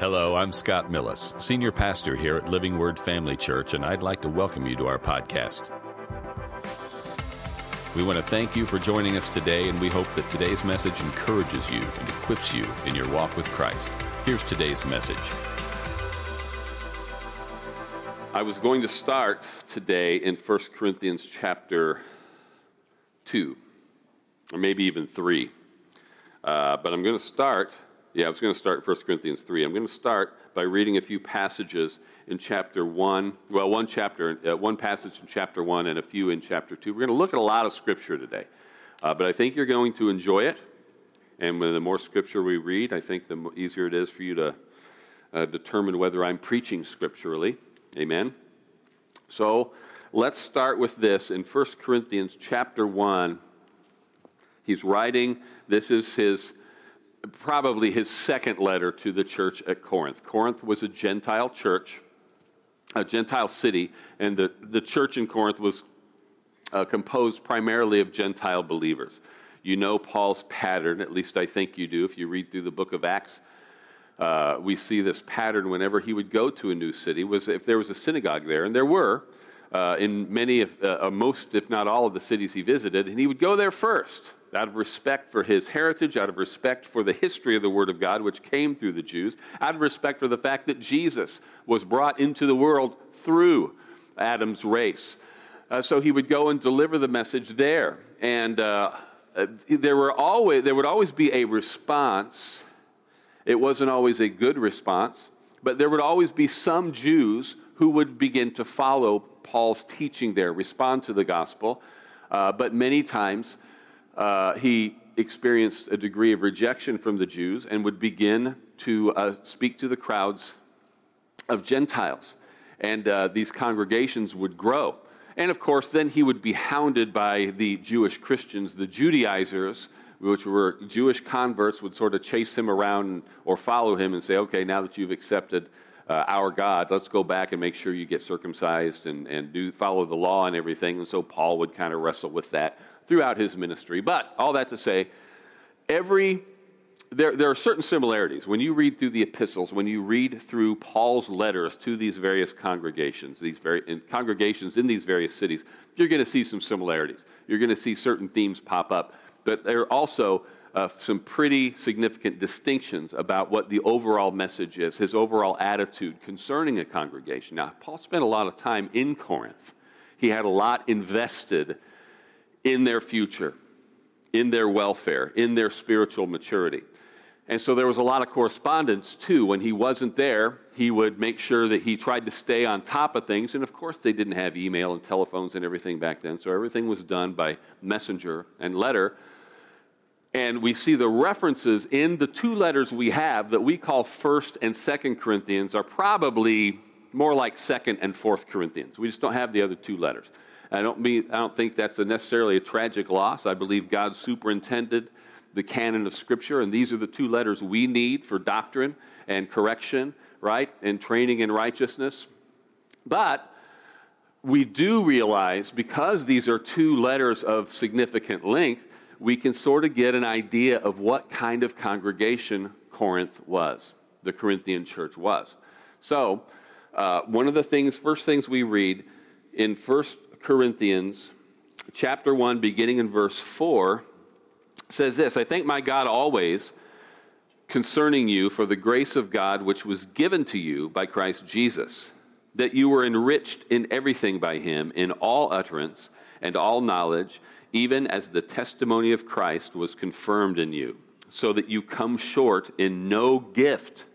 Hello, I'm Scott Millis, Senior Pastor here at Living Word Family Church, and I'd like to welcome you to our podcast. We want to thank you for joining us today, and we hope that today's message encourages you and equips you in your walk with Christ. Here's today's message. I was going to start today in 1 Corinthians chapter 2, or maybe even 3. Uh, but I'm going to start yeah, I was going to start 1 Corinthians 3. I'm going to start by reading a few passages in chapter 1. Well, one chapter, uh, one passage in chapter 1 and a few in chapter 2. We're going to look at a lot of scripture today. Uh, but I think you're going to enjoy it. And the more scripture we read, I think the easier it is for you to uh, determine whether I'm preaching scripturally. Amen. So let's start with this in 1 Corinthians chapter 1. He's writing, this is his probably his second letter to the church at Corinth. Corinth was a Gentile church, a Gentile city, and the, the church in Corinth was uh, composed primarily of Gentile believers. You know Paul's pattern, at least I think you do if you read through the book of Acts. Uh, we see this pattern whenever he would go to a new city was if there was a synagogue there, and there were uh, in many, of, uh, uh, most, if not all, of the cities he visited, and he would go there first out of respect for his heritage, out of respect for the history of the Word of God, which came through the Jews, out of respect for the fact that Jesus was brought into the world through Adam's race. Uh, so he would go and deliver the message there. And uh, uh, there, were always, there would always be a response. It wasn't always a good response, but there would always be some Jews who would begin to follow Paul's teaching there, respond to the gospel. Uh, but many times, uh, he experienced a degree of rejection from the Jews and would begin to uh, speak to the crowds of Gentiles. And uh, these congregations would grow. And of course, then he would be hounded by the Jewish Christians, the Judaizers, which were Jewish converts, would sort of chase him around or follow him and say, okay, now that you've accepted uh, our God, let's go back and make sure you get circumcised and, and do follow the law and everything. And so Paul would kind of wrestle with that throughout his ministry. But all that to say, every there, there are certain similarities. When you read through the epistles, when you read through Paul's letters to these various congregations, these very, in congregations in these various cities, you're going to see some similarities. You're going to see certain themes pop up. But there are also uh, some pretty significant distinctions about what the overall message is, his overall attitude concerning a congregation. Now, Paul spent a lot of time in Corinth. He had a lot invested in their future, in their welfare, in their spiritual maturity. And so there was a lot of correspondence too. When he wasn't there, he would make sure that he tried to stay on top of things. And of course, they didn't have email and telephones and everything back then, so everything was done by messenger and letter. And we see the references in the two letters we have that we call 1st and 2nd Corinthians are probably more like 2nd and 4th Corinthians. We just don't have the other two letters. I don't, mean, I don't think that's a necessarily a tragic loss. I believe God superintended the canon of Scripture, and these are the two letters we need for doctrine and correction, right, and training in righteousness. But we do realize, because these are two letters of significant length, we can sort of get an idea of what kind of congregation Corinth was, the Corinthian church was. So, uh, one of the things, first things we read in First Corinthians chapter 1, beginning in verse 4, says this I thank my God always concerning you for the grace of God which was given to you by Christ Jesus, that you were enriched in everything by him, in all utterance and all knowledge, even as the testimony of Christ was confirmed in you, so that you come short in no gift,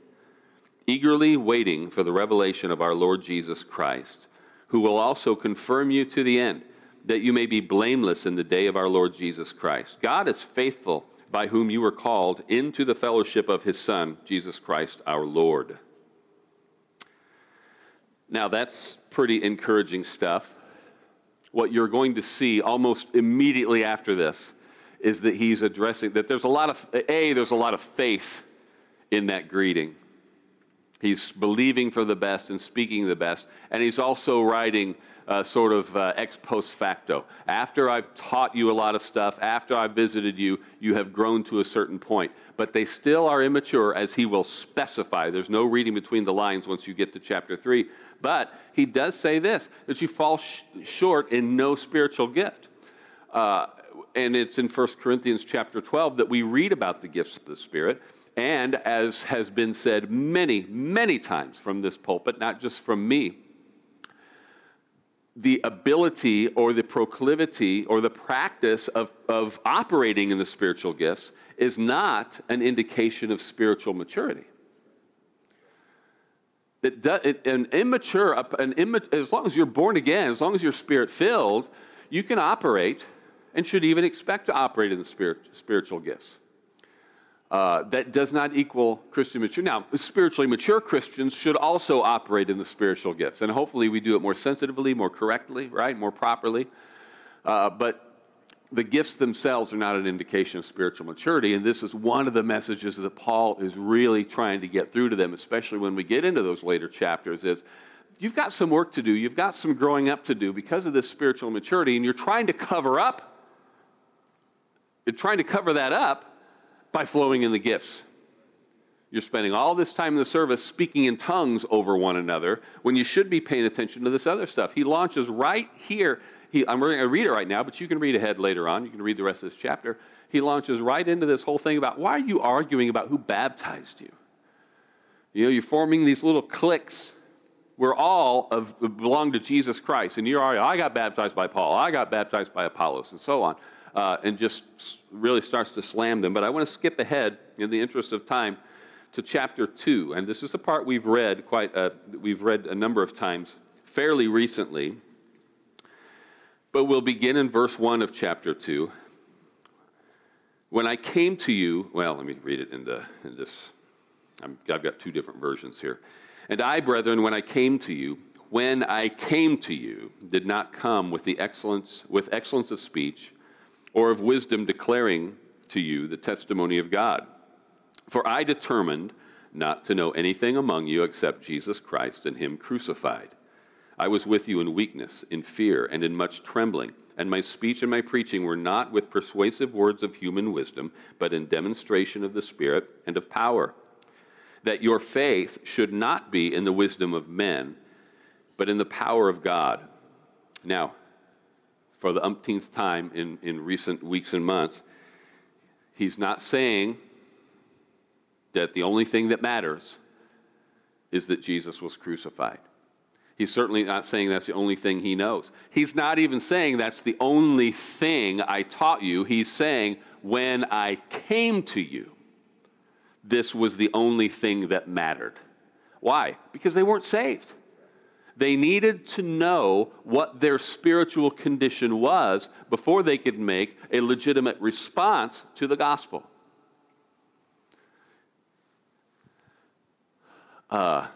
eagerly waiting for the revelation of our Lord Jesus Christ who will also confirm you to the end, that you may be blameless in the day of our Lord Jesus Christ. God is faithful, by whom you were called into the fellowship of his Son, Jesus Christ our Lord. Now, that's pretty encouraging stuff. What you're going to see almost immediately after this is that he's addressing that there's a lot of, A, there's a lot of faith in that greeting. He's believing for the best and speaking the best. And he's also writing uh, sort of uh, ex post facto. After I've taught you a lot of stuff, after I've visited you, you have grown to a certain point. But they still are immature, as he will specify. There's no reading between the lines once you get to chapter 3. But he does say this that you fall sh- short in no spiritual gift. Uh, and it's in 1 Corinthians chapter 12 that we read about the gifts of the Spirit. And as has been said many, many times from this pulpit, not just from me, the ability or the proclivity or the practice of, of operating in the spiritual gifts is not an indication of spiritual maturity. It does, it, an immature, an imma- as long as you're born again, as long as you're spirit filled, you can operate and should even expect to operate in the spirit, spiritual gifts. Uh, that does not equal Christian mature. Now, spiritually mature Christians should also operate in the spiritual gifts, and hopefully we do it more sensitively, more correctly, right, more properly. Uh, but the gifts themselves are not an indication of spiritual maturity, and this is one of the messages that Paul is really trying to get through to them, especially when we get into those later chapters. Is you've got some work to do, you've got some growing up to do because of this spiritual maturity, and you're trying to cover up. You're trying to cover that up by flowing in the gifts. You're spending all this time in the service speaking in tongues over one another when you should be paying attention to this other stuff. He launches right here. He, I'm going to read it right now, but you can read ahead later on. You can read the rest of this chapter. He launches right into this whole thing about why are you arguing about who baptized you? You know, you're forming these little cliques. We're all of, belong to Jesus Christ. And you're already, I got baptized by Paul. I got baptized by Apollos, and so on uh, and just really starts to slam them. But I want to skip ahead in the interest of time to chapter 2. And this is a part we've read quite, uh, we've read a number of times fairly recently. But we'll begin in verse 1 of chapter 2. When I came to you, well, let me read it in, the, in this. i I've got two different versions here. And I, brethren, when I came to you, when I came to you, did not come with the excellence, with excellence of speech or of wisdom declaring to you the testimony of God. For I determined not to know anything among you except Jesus Christ and Him crucified. I was with you in weakness, in fear, and in much trembling. And my speech and my preaching were not with persuasive words of human wisdom, but in demonstration of the Spirit and of power. That your faith should not be in the wisdom of men, but in the power of God. Now, for the umpteenth time in, in recent weeks and months, he's not saying that the only thing that matters is that Jesus was crucified. He's certainly not saying that's the only thing he knows. He's not even saying that's the only thing I taught you. He's saying, when I came to you, this was the only thing that mattered. Why? Because they weren't saved. They needed to know what their spiritual condition was before they could make a legitimate response to the gospel. Uh,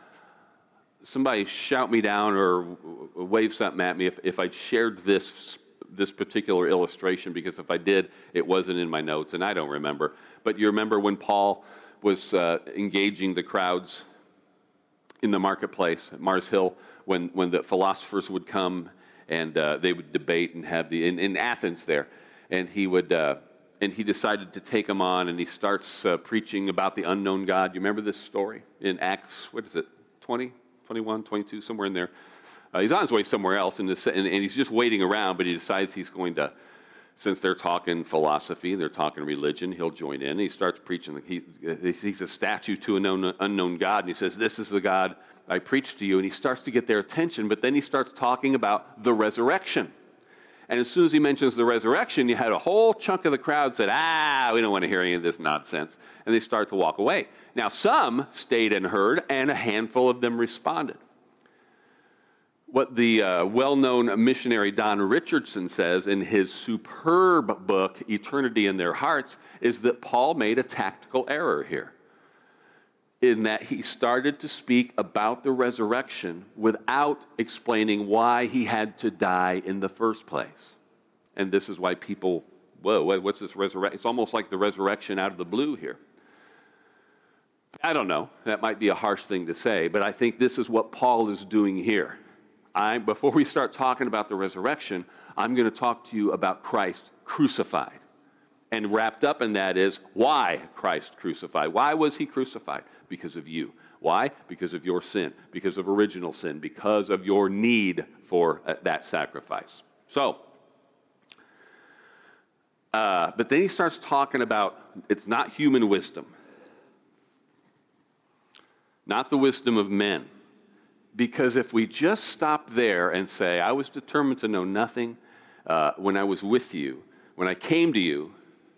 somebody shout me down or wave something at me if, if I'd shared this, this particular illustration, because if I did, it wasn't in my notes, and I don't remember. But you remember when Paul was uh, engaging the crowds in the marketplace at Mars Hill when, when the philosophers would come and uh, they would debate and have the, in, in Athens there. And he would, uh, and he decided to take him on and he starts uh, preaching about the unknown God. You remember this story in Acts, what is it, 20, 21, 22, somewhere in there? Uh, he's on his way somewhere else and, and, and he's just waiting around, but he decides he's going to, since they're talking philosophy, they're talking religion, he'll join in. He starts preaching. He, he's a statue to an unknown God, and he says, This is the God I preach to you, and he starts to get their attention, but then he starts talking about the resurrection. And as soon as he mentions the resurrection, you had a whole chunk of the crowd said, Ah, we don't want to hear any of this nonsense. And they start to walk away. Now, some stayed and heard, and a handful of them responded. What the uh, well known missionary Don Richardson says in his superb book, Eternity in Their Hearts, is that Paul made a tactical error here in that he started to speak about the resurrection without explaining why he had to die in the first place. And this is why people, whoa, what's this resurrection? It's almost like the resurrection out of the blue here. I don't know. That might be a harsh thing to say, but I think this is what Paul is doing here. I, before we start talking about the resurrection, I'm going to talk to you about Christ crucified. And wrapped up in that is why Christ crucified. Why was he crucified? Because of you. Why? Because of your sin, because of original sin, because of your need for uh, that sacrifice. So, uh, but then he starts talking about it's not human wisdom, not the wisdom of men. Because if we just stop there and say, I was determined to know nothing uh, when I was with you, when I came to you,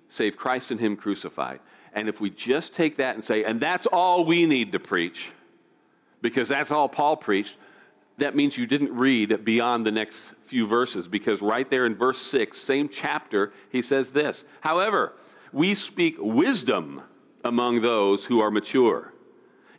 save Christ and Him crucified. And if we just take that and say, and that's all we need to preach, because that's all Paul preached, that means you didn't read beyond the next few verses, because right there in verse 6, same chapter, he says this However, we speak wisdom among those who are mature,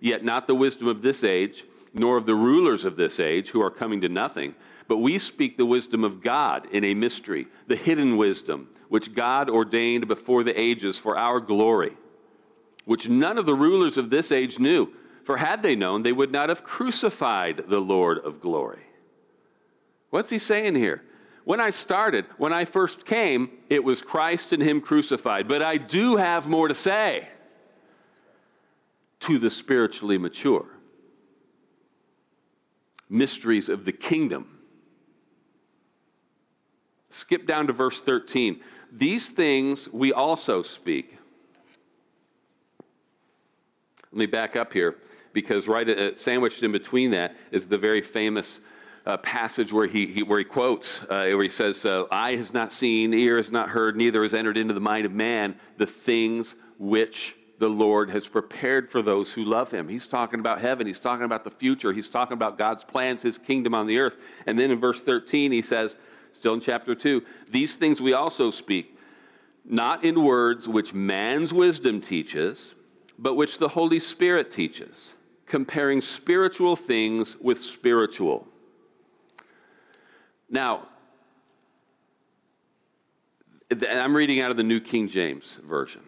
yet not the wisdom of this age, nor of the rulers of this age who are coming to nothing, but we speak the wisdom of God in a mystery, the hidden wisdom, which God ordained before the ages for our glory, which none of the rulers of this age knew. For had they known, they would not have crucified the Lord of glory. What's he saying here? When I started, when I first came, it was Christ and Him crucified. But I do have more to say to the spiritually mature. Mysteries of the kingdom. Skip down to verse 13. These things we also speak. Let me back up here because right uh, sandwiched in between that is the very famous uh, passage where he, he, where he quotes, uh, where he says, uh, Eye has not seen, ear has not heard, neither has entered into the mind of man the things which the Lord has prepared for those who love him. He's talking about heaven. He's talking about the future. He's talking about God's plans, his kingdom on the earth. And then in verse 13, he says, still in chapter 2, These things we also speak, not in words which man's wisdom teaches, but which the Holy Spirit teaches, comparing spiritual things with spiritual. Now, I'm reading out of the New King James Version.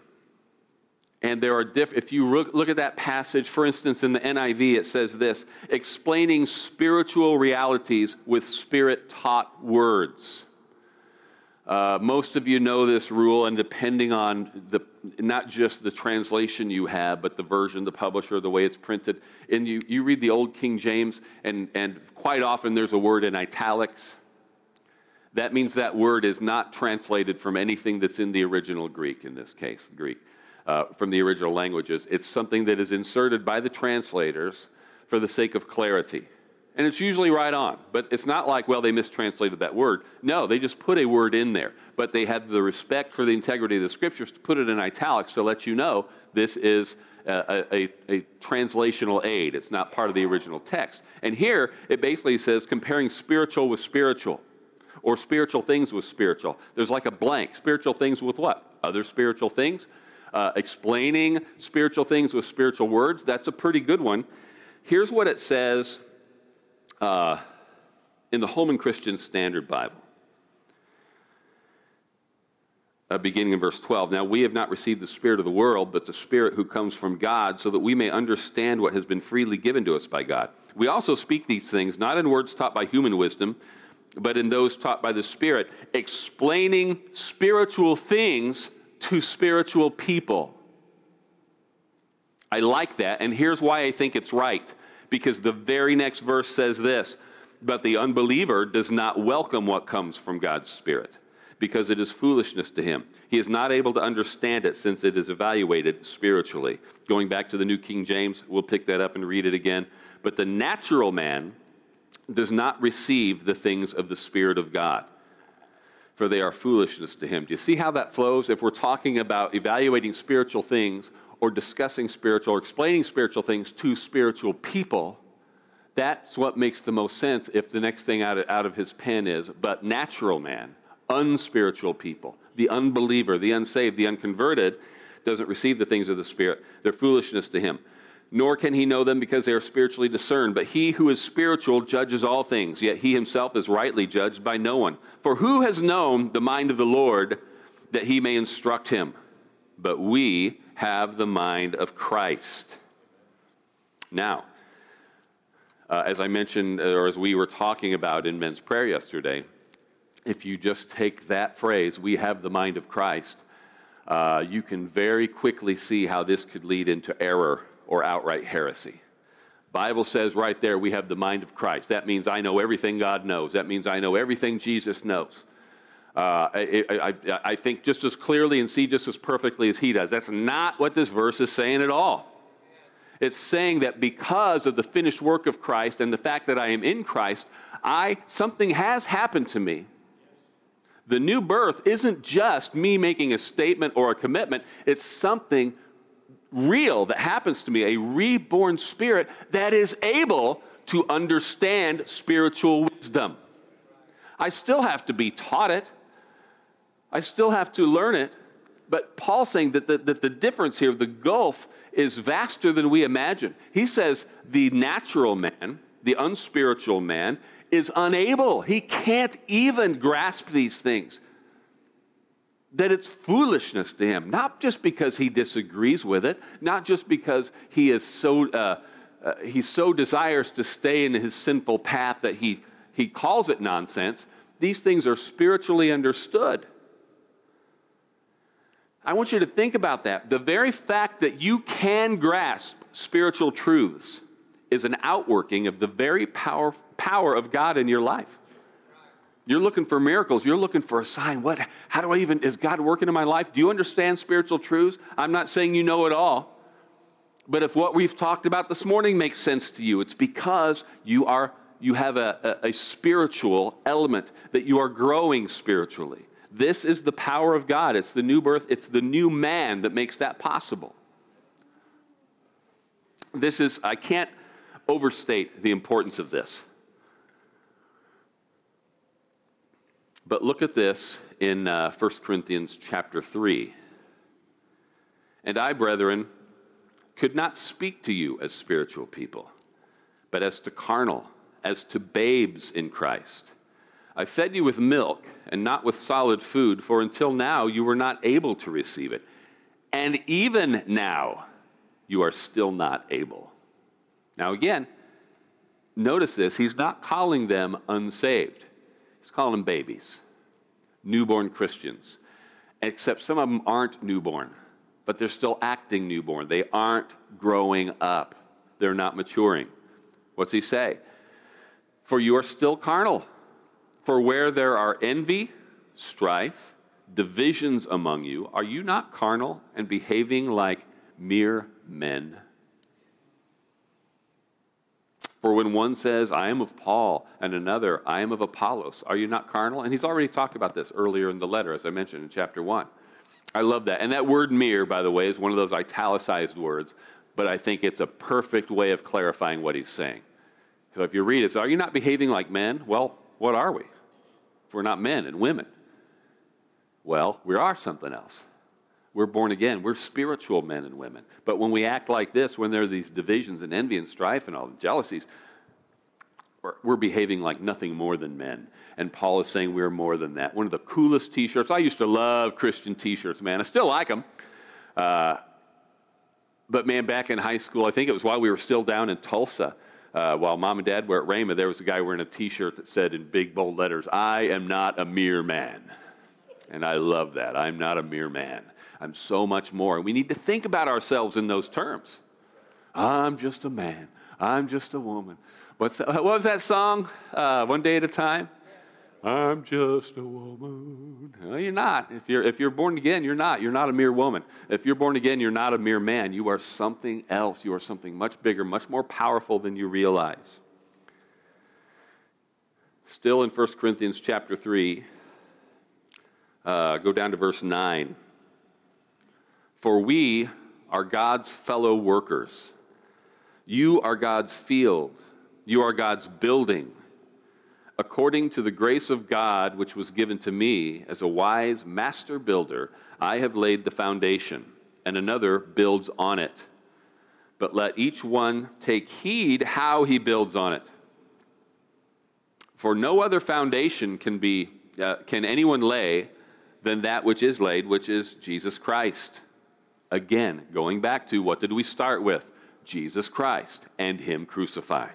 And there are different, if you look, at that passage, for instance, in the NIV, it says this explaining spiritual realities with spirit taught words. Uh, most of you know this rule, and depending on the, not just the translation you have, but the version, the publisher, the way it's printed, and you, you read the Old King James, and, and quite often there's a word in italics that means that word is not translated from anything that's in the original Greek, in this case, Greek, uh, from the original languages. It's something that is inserted by the translators for the sake of clarity. And it's usually right on, but it's not like, well, they mistranslated that word. No, they just put a word in there. But they had the respect for the integrity of the scriptures to put it in italics to let you know this is a, a, a, translational aid. It's not part of the original text. And here it basically says comparing spiritual with spiritual or spiritual things with spiritual. There's like a blank. Spiritual things with what? Other spiritual things. Uh, explaining spiritual things with spiritual words. That's a pretty good one. Here's what it says uh, in the Holman Christian Standard Bible. Uh, beginning in verse 12. Now, we have not received the Spirit of the world, but the Spirit who comes from God, so that we may understand what has been freely given to us by God. We also speak these things not in words taught by human wisdom, but in those taught by the Spirit, explaining spiritual things to spiritual people. I like that, and here's why I think it's right. Because the very next verse says this But the unbeliever does not welcome what comes from God's Spirit, because it is foolishness to him. He is not able to understand it since it is evaluated spiritually. Going back to the New King James, we'll pick that up and read it again. But the natural man, does not receive the things of the Spirit of God, for they are foolishness to him. Do you see how that flows? If we're talking about evaluating spiritual things or discussing spiritual or explaining spiritual things to spiritual people, that's what makes the most sense if the next thing out of, out of his pen is, but natural man, unspiritual people, the unbeliever, the unsaved, the unconverted, doesn't receive the things of the Spirit. They're foolishness to him nor can he know them because they are spiritually discerned. But he who is spiritual judges all things, yet he himself is rightly judged by no one. For who has known the mind of the Lord that he may instruct him? But we have the mind of Christ. Now, uh, as I mentioned, or as we were talking about in men's prayer yesterday, if you just take that phrase, we have the mind of Christ, uh, you can very quickly see how this could lead into error or outright heresy. Bible says right there, we have the mind of Christ. That means I know everything God knows. That means I know everything Jesus knows. Uh, I, I, I think just as clearly and see just as perfectly as he does. That's not what this verse is saying at all. It's saying that because of the finished work of Christ and the fact that I am in Christ, I something has happened to me. The new birth isn't just me making a statement or a commitment, it's something real that happens to me, a reborn spirit that is able to understand spiritual wisdom. I still have to be taught it, I still have to learn it. But Paul's saying that the, that the difference here, the gulf, is vaster than we imagine. He says the natural man, the unspiritual man, is unable. He can't even grasp these things. That it's foolishness to him, not just because he disagrees with it, not just because he is so uh, uh, he so desires to stay in his sinful path that he he calls it nonsense. These things are spiritually understood. I want you to think about that. The very fact that you can grasp spiritual truths is an outworking of the very power, power of God in your life. You're looking for miracles. You're looking for a sign. What? How do I even? Is God working in my life? Do you understand spiritual truths? I'm not saying you know it all, but if what we've talked about this morning makes sense to you, it's because you are you have a, a, a spiritual element that you are growing spiritually. This is the power of God. It's the new birth. It's the new man that makes that possible. This is I can't overstate the importance of this. But look at this in uh, 1 Corinthians chapter 3. And I, brethren, could not speak to you as spiritual people, but as to carnal, as to babes in Christ. I fed you with milk and not with solid food, for until now you were not able to receive it. And even now you are still not able. Now, again, notice this he's not calling them unsaved. He's calling them babies, newborn Christians. Except some of them aren't newborn, but they're still acting newborn. They aren't growing up, they're not maturing. What's he say? For you are still carnal. For where there are envy, strife, divisions among you, are you not carnal and behaving like mere men? For when one says, I am of Paul, and another, I am of Apollos, are you not carnal? And he's already talked about this earlier in the letter, as I mentioned in chapter 1. I love that. And that word mere, by the way, is one of those italicized words, but I think it's a perfect way of clarifying what he's saying. So if you read it, so are you not behaving like men? Well, what are we? We're not men and women. Well, we are something else. We're born again. We're spiritual men and women. But when we act like this, when there are these divisions and envy and strife and all the jealousies, we're, we're behaving like nothing more than men. And Paul is saying we're more than that. One of the coolest t shirts. I used to love Christian t shirts, man. I still like them. Uh, but man, back in high school, I think it was while we were still down in Tulsa, uh, while mom and dad were at Rhema, there was a guy wearing a t shirt that said in big bold letters, I am not a mere man. And I love that. I'm not a mere man. I'm so much more. And we need to think about ourselves in those terms. I'm just a man. I'm just a woman. What's what was that song? Uh, One Day at a Time? I'm just a woman. No, you're not. If you're, if you're born again, you're not. You're not a mere woman. If you're born again, you're not a mere man. You are something else. You are something much bigger, much more powerful than you realize. Still in 1 Corinthians chapter 3, uh, go down to verse 9. For we are God's fellow workers. You are God's field. You are God's building. According to the grace of God which was given to me as a wise master builder, I have laid the foundation, and another builds on it. But let each one take heed how he builds on it. For no other foundation can be uh, can anyone lay than that which is laid, which is Jesus Christ. Again, going back to what did we start with? Jesus Christ and Him crucified.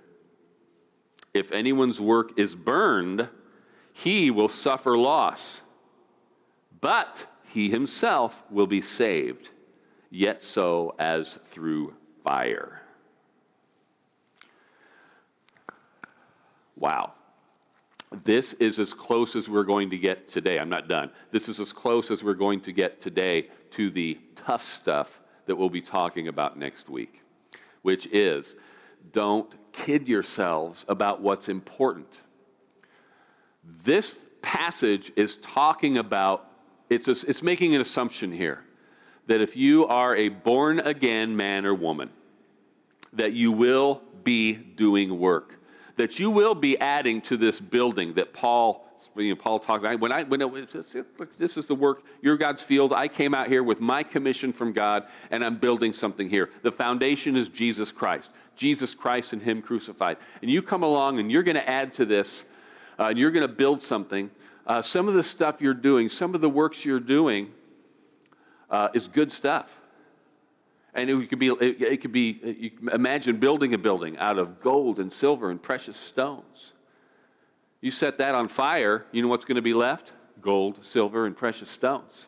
If anyone's work is burned, he will suffer loss, but he himself will be saved yet so as through fire. Wow. This is as close as we're going to get today. I'm not done. This is as close as we're going to get today to the tough stuff that we'll be talking about next week, which is don't kid yourselves about what's important. This passage is talking about, it's, a, it's making an assumption here that if you are a born again man or woman, that you will be doing work, that you will be adding to this building that Paul. You know, Paul talked about when I when it, this is the work. You're God's field. I came out here with my commission from God, and I'm building something here. The foundation is Jesus Christ, Jesus Christ and Him crucified. And you come along, and you're going to add to this, uh, and you're going to build something. Uh, some of the stuff you're doing, some of the works you're doing, uh, is good stuff. And it could be, it, could be imagine building a building out of gold and silver and precious stones. You set that on fire, you know what's going to be left? Gold, silver, and precious stones.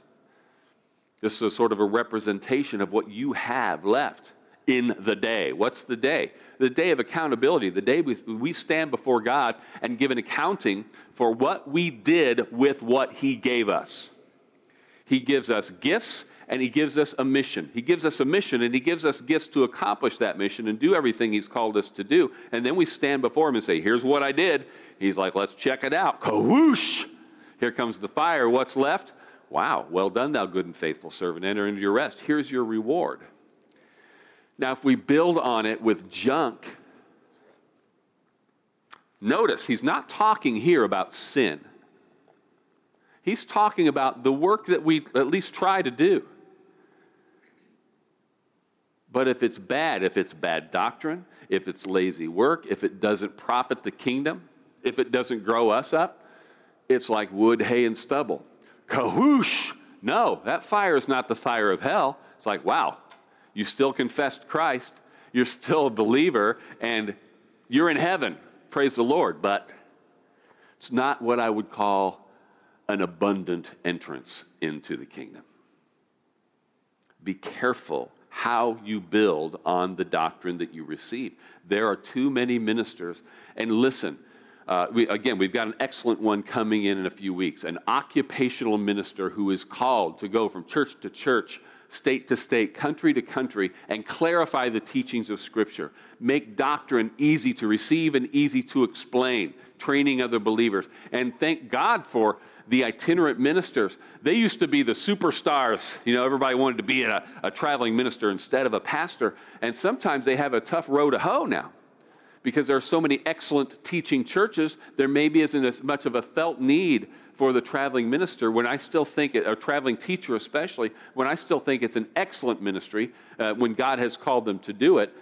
This is sort of a representation of what you have left in the day. What's the day? The day of accountability, the day we, we stand before God and give an accounting for what we did with what He gave us. He gives us gifts and He gives us a mission. He gives us a mission and He gives us gifts to accomplish that mission and do everything He's called us to do. And then we stand before Him and say, Here's what I did. He's like, Let's check it out. Kawoosh! Here comes the fire. What's left? Wow, well done, thou good and faithful servant. Enter into your rest. Here's your reward. Now, if we build on it with junk, notice he's not talking here about sin. He's talking about the work that we at least try to do. But if it's bad, if it's bad doctrine, if it's lazy work, if it doesn't profit the kingdom, if it doesn't grow us up, it's like wood, hay, and stubble. Kahoosh! No, that fire is not the fire of hell. It's like, wow, you still confessed Christ, you're still a believer, and you're in heaven. Praise the Lord. But it's not what I would call an abundant entrance into the kingdom. Be careful how you build on the doctrine that you receive. There are too many ministers. And listen, uh, we, again, we've got an excellent one coming in in a few weeks an occupational minister who is called to go from church to church, state to state, country to country, and clarify the teachings of Scripture. Make doctrine easy to receive and easy to explain, training other believers. And thank God for the itinerant ministers. They used to be the superstars. You know, everybody wanted to be a, a traveling minister instead of a pastor. And sometimes they have a tough row to hoe now because there are so many excellent teaching churches, there maybe isn't as much of a felt need for the traveling minister when I still think, it, a traveling teacher especially, when I still think it's an excellent ministry uh, when God has called them to do it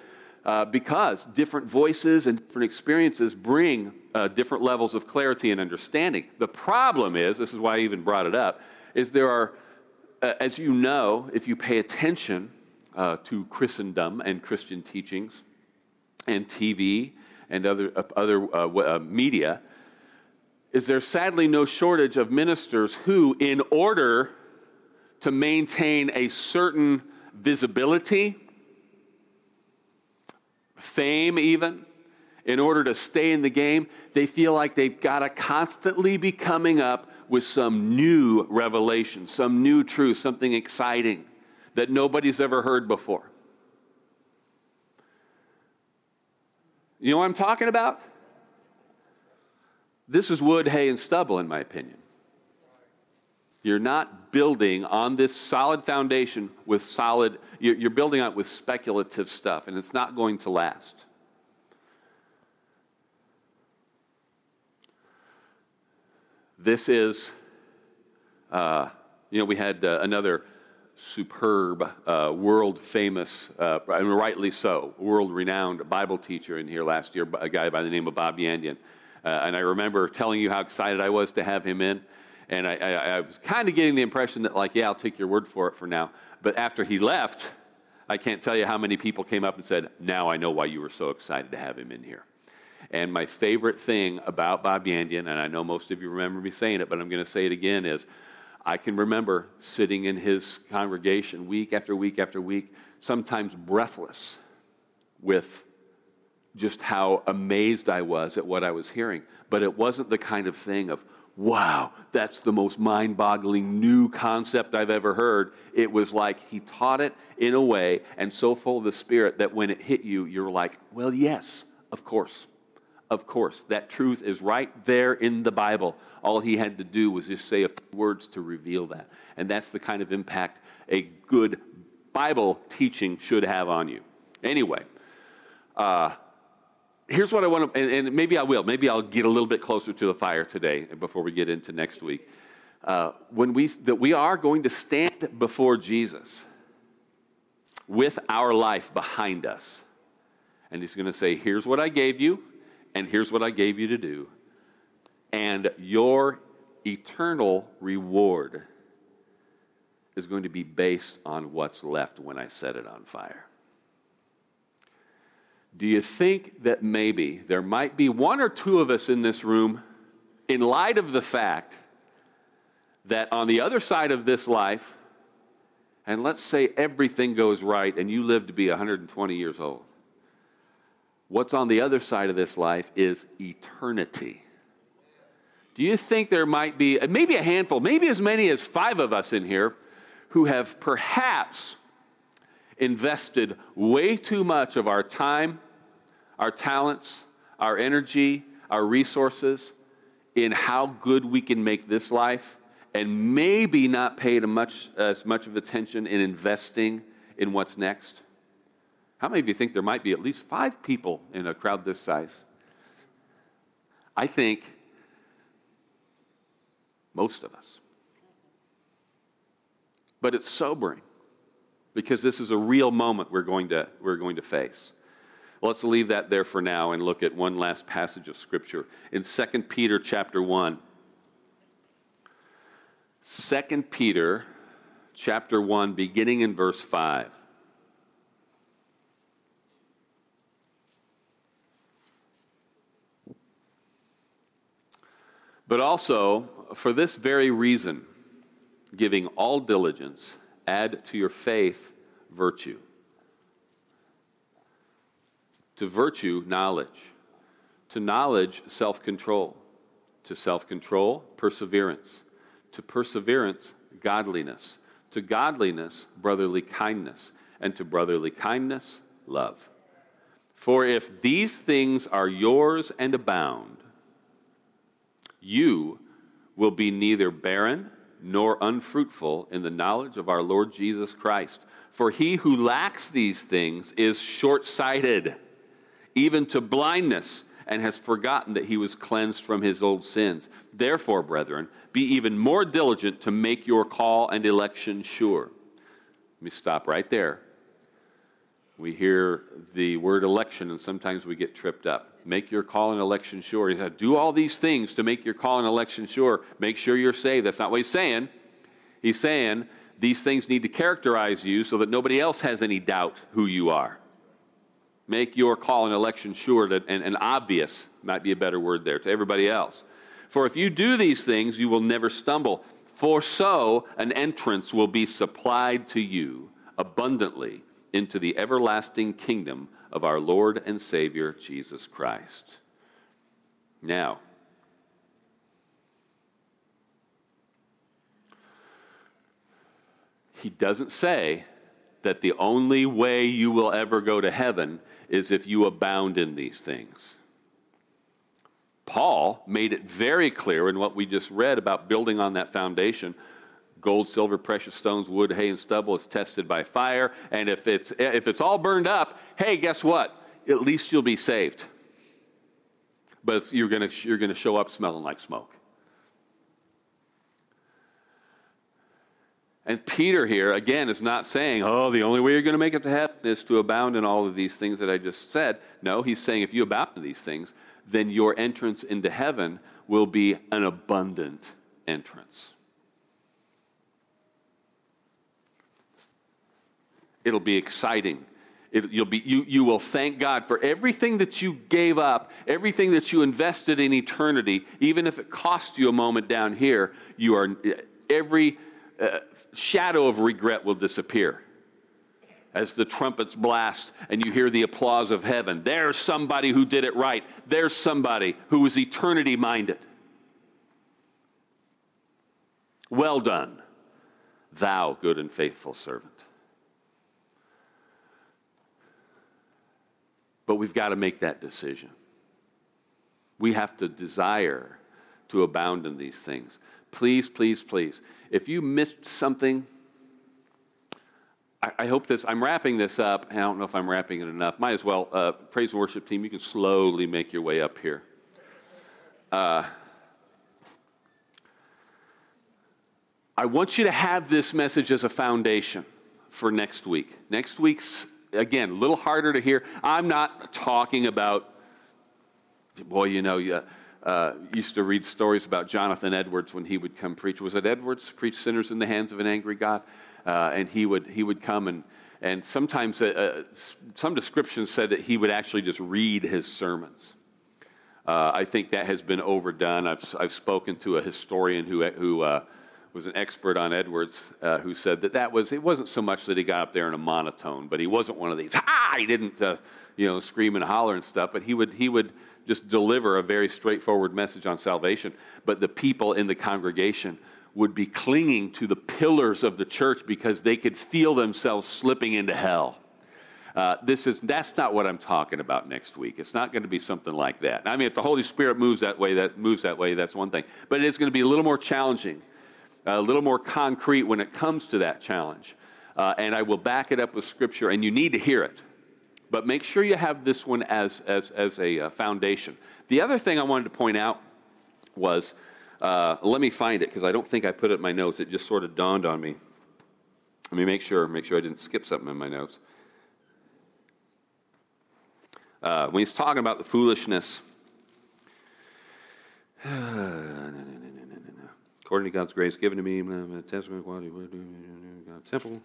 uh, because different voices and different experiences bring uh, different levels of clarity and understanding. The problem is, this is why I even brought it up, is there are, uh, as you know, if you pay attention uh, to Christendom and Christian teachings and TV and other, uh, other uh, media, is there sadly no shortage of ministers who, in order to maintain a certain visibility, fame, even, in order to stay in the game, they feel like they've got to constantly be coming up with some new revelation, some new truth, something exciting that nobody's ever heard before. You know what I'm talking about? This is wood, hay, and stubble, in my opinion. You're not building on this solid foundation with solid, you're building on it with speculative stuff, and it's not going to last. This is, uh, you know, we had uh, another superb, uh, world famous, uh, and rightly so, world renowned Bible teacher in here last year, a guy by the name of Bob Yandian. Uh, and I remember telling you how excited I was to have him in. And I, I, I was kind of getting the impression that, like, yeah, I'll take your word for it for now. But after he left, I can't tell you how many people came up and said, Now I know why you were so excited to have him in here. And my favorite thing about Bob Yandian, and I know most of you remember me saying it, but I'm going to say it again, is I can remember sitting in his congregation week after week after week, sometimes breathless with just how amazed I was at what I was hearing. But it wasn't the kind of thing of, wow, that's the most mind boggling new concept I've ever heard. It was like he taught it in a way and so full of the Spirit that when it hit you, you're like, well, yes, of course. Of course. That truth is right there in the Bible. All he had to do was just say a few words to reveal that. And that's the kind of impact a good Bible teaching should have on you. Anyway, uh, here's what I want to, and, and, maybe I will. Maybe I'll get a little bit closer to the fire today before we get into next week. Uh, when we that we are going to stand before Jesus with our life behind us, and He's going to say, "Here's what I gave you, and here's what I gave you to do, and your eternal reward." Is going to be based on what's left when I set it on fire. Do you think that maybe there might be one or two of us in this room, in light of the fact that on the other side of this life, and let's say everything goes right and you live to be 120 years old, what's on the other side of this life is eternity. Do you think there might be uh, maybe a handful, maybe as many as five of us in here who have perhaps invested way too much of our time, our talents, our energy, our resources in how good we can make this life and maybe not paid much, as much of attention in investing in what's next? How many of you think there might be at least five people in a crowd this size? I think most of us. But it's sobering because this is a real moment we're going to, we're going to face. let's leave that there for now and look at one last passage of Scripture. In 2 Peter chapter 1, 2 Peter chapter 1, beginning in verse 5. But also, for this very reason, giving all diligence, Add to your faith virtue. To virtue, knowledge. To knowledge, self control. To self control, perseverance. To perseverance, godliness. To godliness, brotherly kindness. And to brotherly kindness, love. For if these things are yours and abound, you will be neither barren nor unfruitful in the knowledge of our Lord Jesus Christ. For he who lacks these things is short sighted, even to blindness, and has forgotten that he was cleansed from his old sins. Therefore, brethren, be even more diligent to make your call and election sure. Let me stop right there. We hear the word election, and sometimes we get tripped up make your call and election sure. He said, do all these things to make your call and election sure. Make sure you're saved. That's not what he's saying. He's saying these things need to characterize you so that nobody else has any doubt who you are. Make your call and election sure that, and, and obvious might be a better word there to everybody else. For if you do these things, you will never stumble. For so an entrance will be supplied to you abundantly into the everlasting kingdom of our Lord and Savior Jesus Christ. Now, he doesn't say that the only way you will ever go to heaven is if you abound in these things. Paul made it very clear in what we just read about building on that foundation Gold, silver, precious stones, wood, hay, and stubble is tested by fire. And if it's, if it's all burned up, hey, guess what? At least you'll be saved. But you're going you're going to show up smelling like smoke. And Peter here, again, is not saying, oh, the only way you're going to make it to heaven is to abound in all of these things that I just said. No, he's saying if you abound in these things, then your entrance into heaven will be an abundant entrance. It'll be exciting. It, you'll be, you, you will thank God for everything that you gave up, everything that you invested in eternity, even if it cost you a moment down here. You are every uh, shadow of regret will disappear as the trumpets blast and you hear the applause of heaven. There's somebody who did it right. There's somebody who was eternity minded. Well done, thou good and faithful servant. But we've got to make that decision. We have to desire to abound in these things. Please, please, please. If you missed something, I, hope this, I'm wrapping this up. I don't know if I'm wrapping it enough. Might as well, uh, praise and worship team, you can slowly make your way up here. Uh, I want you to have this message as a foundation for next week. Next week's again, a little harder to hear. I'm not talking about, boy, you know, you uh, used to read stories about Jonathan Edwards when he would come preach. Was it Edwards preach sinners in the hands of an angry God? Uh, and he would he would come and and sometimes uh, uh some descriptions said that he would actually just read his sermons. Uh, I think that has been overdone. I've I've spoken to a historian who who uh, was an expert on Edwards uh, who said that that was it wasn't so much that he got up there in a monotone, but he wasn't one of these. Ah, he didn't uh, you know scream and holler and stuff, but he would he would just deliver a very straightforward message on salvation. But the people in the congregation would be clinging to the pillars of the church because they could feel themselves slipping into hell. Uh, this is that's not what I'm talking about next week. It's not going to be something like that. I mean, if the Holy Spirit moves that way, that moves that way. That's one thing. But it's going to be a little more challenging a little more concrete when it comes to that challenge. Uh, and I will back it up with Scripture, and you need to hear it. But make sure you have this one as, as, as a uh, foundation. The other thing I wanted to point out was uh, let me find it because I don't think I put it in my notes. It just sort of dawned on me. Let me make sure, make sure I didn't skip something in my notes. Uh, when he's talking about the foolishness, according to God's grace given to me, testament, quality, temple.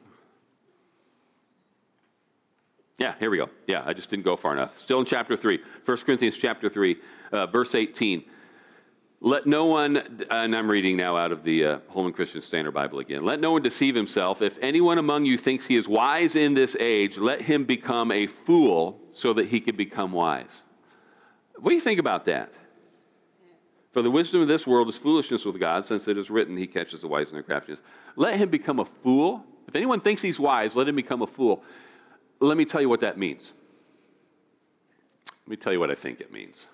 Yeah, here we go. Yeah, I just didn't go far enough. Still in chapter 3, 1 Corinthians chapter 3, uh, verse 18. Let no one, and I'm reading now out of the uh, Holman Christian Standard Bible again. Let no one deceive himself. If anyone among you thinks he is wise in this age, let him become a fool so that he can become wise. What do you think about that? For the wisdom of this world is foolishness with God, since it is written, He catches the wise in their craftiness. Let him become a fool. If anyone thinks he's wise, let him become a fool. Let me tell you what that means. Let me tell you what I think it means.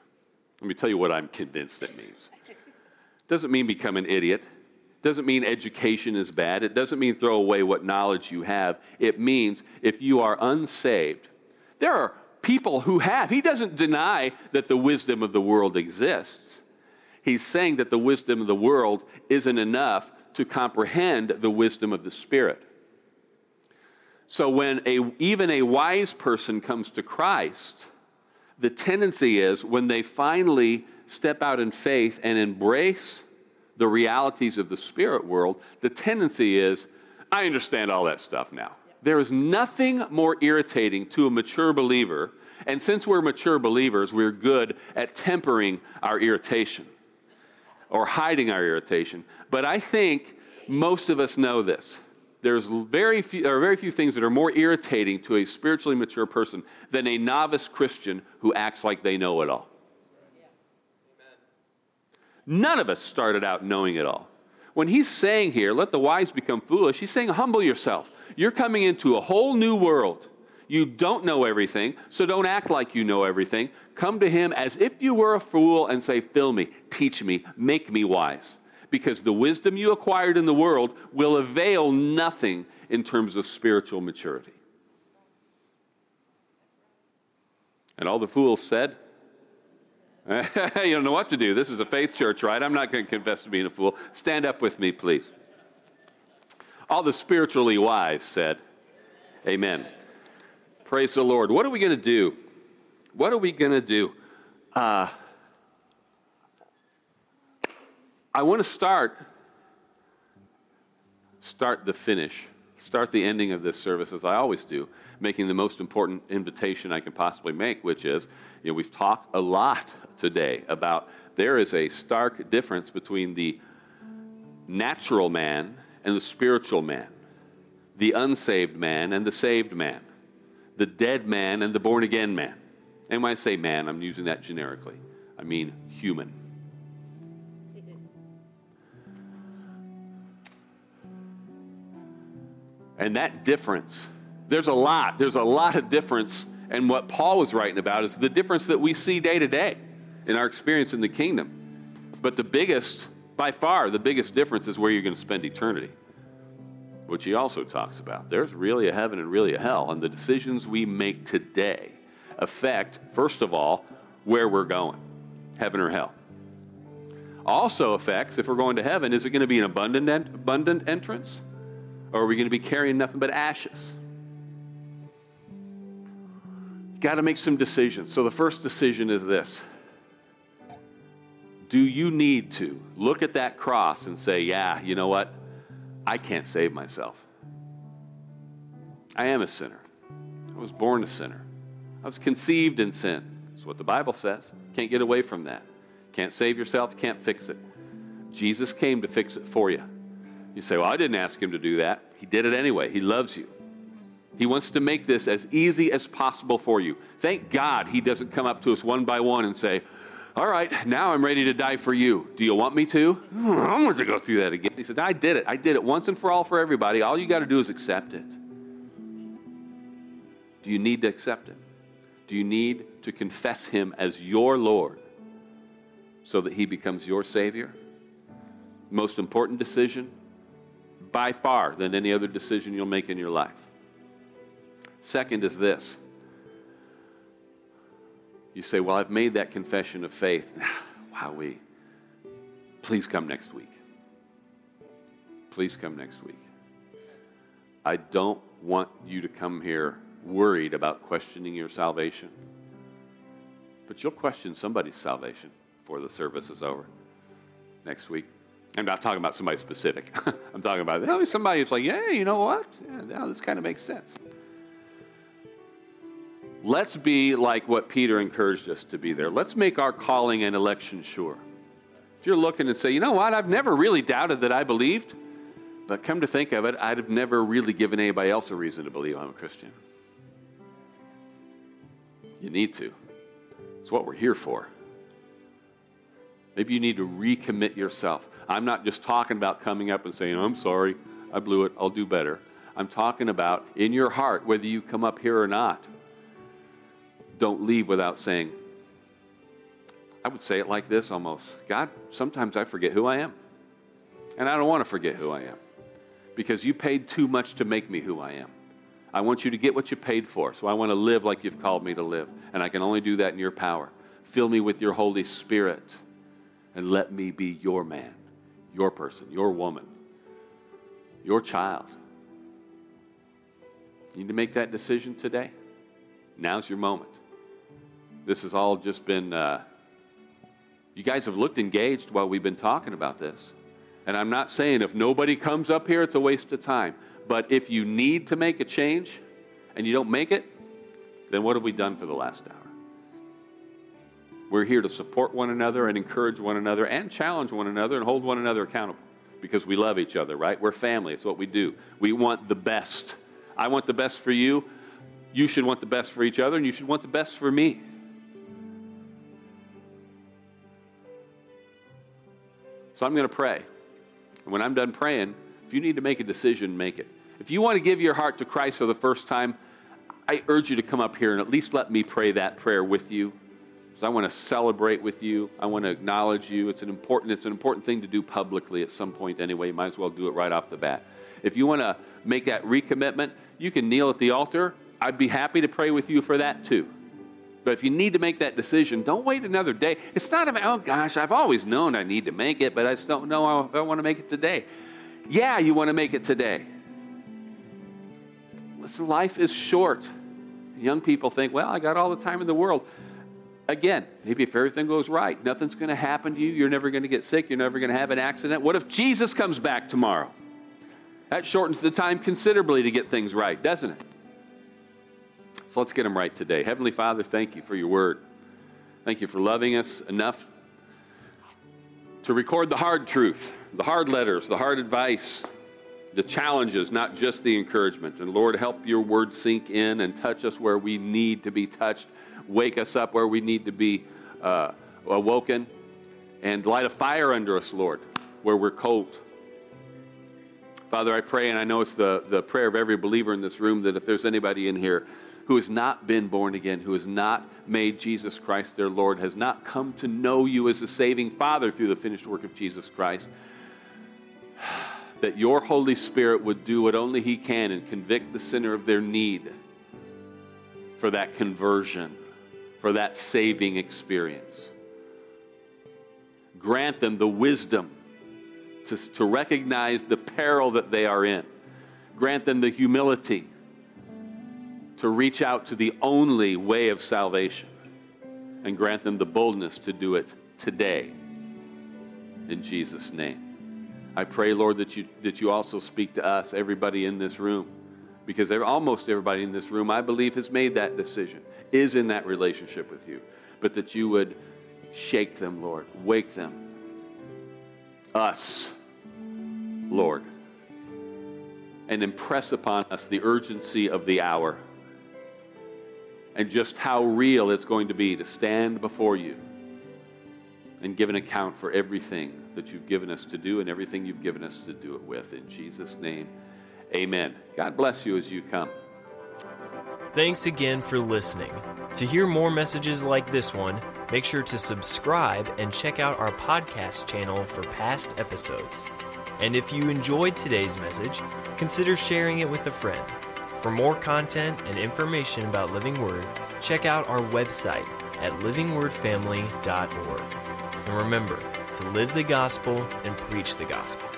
Let me tell you what I'm convinced it means. Doesn't mean become an idiot. Doesn't mean education is bad. It doesn't mean throw away what knowledge you have. It means if you are unsaved, there are people who have. He doesn't deny that the wisdom of the world exists he's saying that the wisdom of the world isn't enough to comprehend the wisdom of the Spirit. So when a, even a wise person comes to Christ, the tendency is when they finally step out in faith and embrace the realities of the spirit world, the tendency is, I understand all that stuff now. There is nothing more irritating to a mature believer, and since we're mature believers, we're good at tempering our irritation or hiding our irritation. But I think most of us know this. There's very few, there are very few things that are more irritating to a spiritually mature person than a novice Christian who acts like they know it all. None of us started out knowing it all. When he's saying here, let the wise become foolish, he's saying, humble yourself. You're coming into a whole new world. You don't know everything, so don't act like you know everything. Come to him as if you were a fool and say, Fill me, teach me, make me wise. because the wisdom you acquired in the world will avail nothing in terms of spiritual maturity. And all the fools said, You don't know what to do. This is a faith church, right? I'm not going to confess to being a fool. Stand up with me, please. All the spiritually wise said, Amen. Praise the Lord. What are we going to do? What are we going to do? Uh, I want to start start the finish, start the ending of this service as I always do, making the most important invitation I can possibly make, which is, you know, we've talked a lot today about there is a stark difference between the natural man and the spiritual man, the unsaved man and the saved man, the dead man and the born again man. And when I say man, I'm using that generically. I mean human. And that difference, there's a lot, there's a lot of difference. And what Paul was writing about is the difference that we see day to day in our experience in the kingdom. But the biggest, by far, the biggest difference is where you're going to spend eternity, which he also talks about. There's really a heaven and really a hell. And the decisions we make today affect, first of all, where we're going heaven or hell. Also affects, if we're going to heaven, is it going to be an abundant, abundant entrance? Or are we going to be carrying nothing but ashes? Got to make some decisions. So the first decision is this Do you need to look at that cross and say, Yeah, you know what? I can't save myself. I am a sinner. I was born a sinner. I was conceived in sin. That's what the Bible says. Can't get away from that. Can't save yourself, can't fix it. Jesus came to fix it for you. You say, Well, I didn't ask him to do that. He did it anyway. He loves you. He wants to make this as easy as possible for you. Thank God he doesn't come up to us one by one and say, All right, now I'm ready to die for you. Do you want me to? Oh, I want to go through that again. He said, I did it. I did it once and for all for everybody. All you got to do is accept it. Do you need to accept it? Do you need to confess him as your Lord so that he becomes your Savior? Most important decision by far than any other decision you'll make in your life. Second is this. You say, Well, I've made that confession of faith. wow, we. Please come next week. Please come next week. I don't want you to come here worried about questioning your salvation. But you'll question somebody's salvation before the service is over next week. I'm not talking about somebody specific. I'm talking about oh, somebody who's like, yeah, you know what? Yeah, this kind of makes sense. Let's be like what Peter encouraged us to be there. Let's make our calling and election sure. If you're looking and say, you know what, I've never really doubted that I believed, but come to think of it, I'd have never really given anybody else a reason to believe I'm a Christian. You need to. It's what we're here for. Maybe you need to recommit yourself. I'm not just talking about coming up and saying, I'm sorry, I blew it, I'll do better. I'm talking about in your heart, whether you come up here or not, don't leave without saying, I would say it like this almost God, sometimes I forget who I am. And I don't want to forget who I am because you paid too much to make me who I am. I want you to get what you paid for, so I want to live like you've called me to live. And I can only do that in your power. Fill me with your Holy Spirit and let me be your man, your person, your woman, your child. You need to make that decision today. Now's your moment. This has all just been, uh, you guys have looked engaged while we've been talking about this. And I'm not saying if nobody comes up here, it's a waste of time. But if you need to make a change and you don't make it, then what have we done for the last hour? We're here to support one another and encourage one another and challenge one another and hold one another accountable because we love each other, right? We're family. It's what we do. We want the best. I want the best for you. You should want the best for each other, and you should want the best for me. So I'm going to pray. And when I'm done praying, if you need to make a decision, make it. If you want to give your heart to Christ for the first time, I urge you to come up here and at least let me pray that prayer with you So I want to celebrate with you. I want to acknowledge you. It's an important, it's an important thing to do publicly at some point anyway. You might as well do it right off the bat. If you want to make that recommitment, you can kneel at the altar. I'd be happy to pray with you for that too. But if you need to make that decision, don't wait another day. It's not about, oh gosh, I've always known I need to make it, but I just don't know if I want to make it today. Yeah, you want to make it today. Listen, life is short. Young people think, well, I got all the time in the world. Again, maybe if everything goes right, nothing's going to happen to you. You're never going to get sick. You're never going to have an accident. What if Jesus comes back tomorrow? That shortens the time considerably to get things right, doesn't it? So let's get them right today. Heavenly Father, thank you for your word. Thank you for loving us enough to record the hard truth, the hard letters, the hard advice, the challenges, not just the encouragement. And Lord, help your word sink in and touch us where we need to be touched. Wake us up where we need to be uh, awoken. And light a fire under us, Lord, where we're cold. Father, I pray, and I know it's the, the prayer of every believer in this room, that if there's anybody in here who has not been born again, who has not made Jesus Christ their Lord, has not come to know you as a saving Father through the finished work of Jesus Christ, that your Holy Spirit would do what only He can and convict the sinner of their need for that conversion, for that saving experience. Grant them the wisdom to, to recognize the peril that they are in. Grant them the humility to reach out to the only way of salvation. And grant them the boldness to do it today. In Jesus' name. I pray, Lord, that you, that you also speak to us, everybody in this room, because almost everybody in this room, I believe, has made that decision, is in that relationship with you, but that you would shake them, Lord, wake them. Us, Lord, and impress upon us the urgency of the hour and just how real it's going to be to stand before you and give an account for everything that you've given us to do and everything you've given us to do it with. In Jesus' name, amen. God bless you as you come. Thanks again for listening. To hear more messages like this one, make sure to subscribe and check out our podcast channel for past episodes. And if you enjoyed today's message, consider sharing it with a friend. For more content and information about Living Word, check out our website at livingwordfamily.org. And remember, to live the gospel and preach the gospel.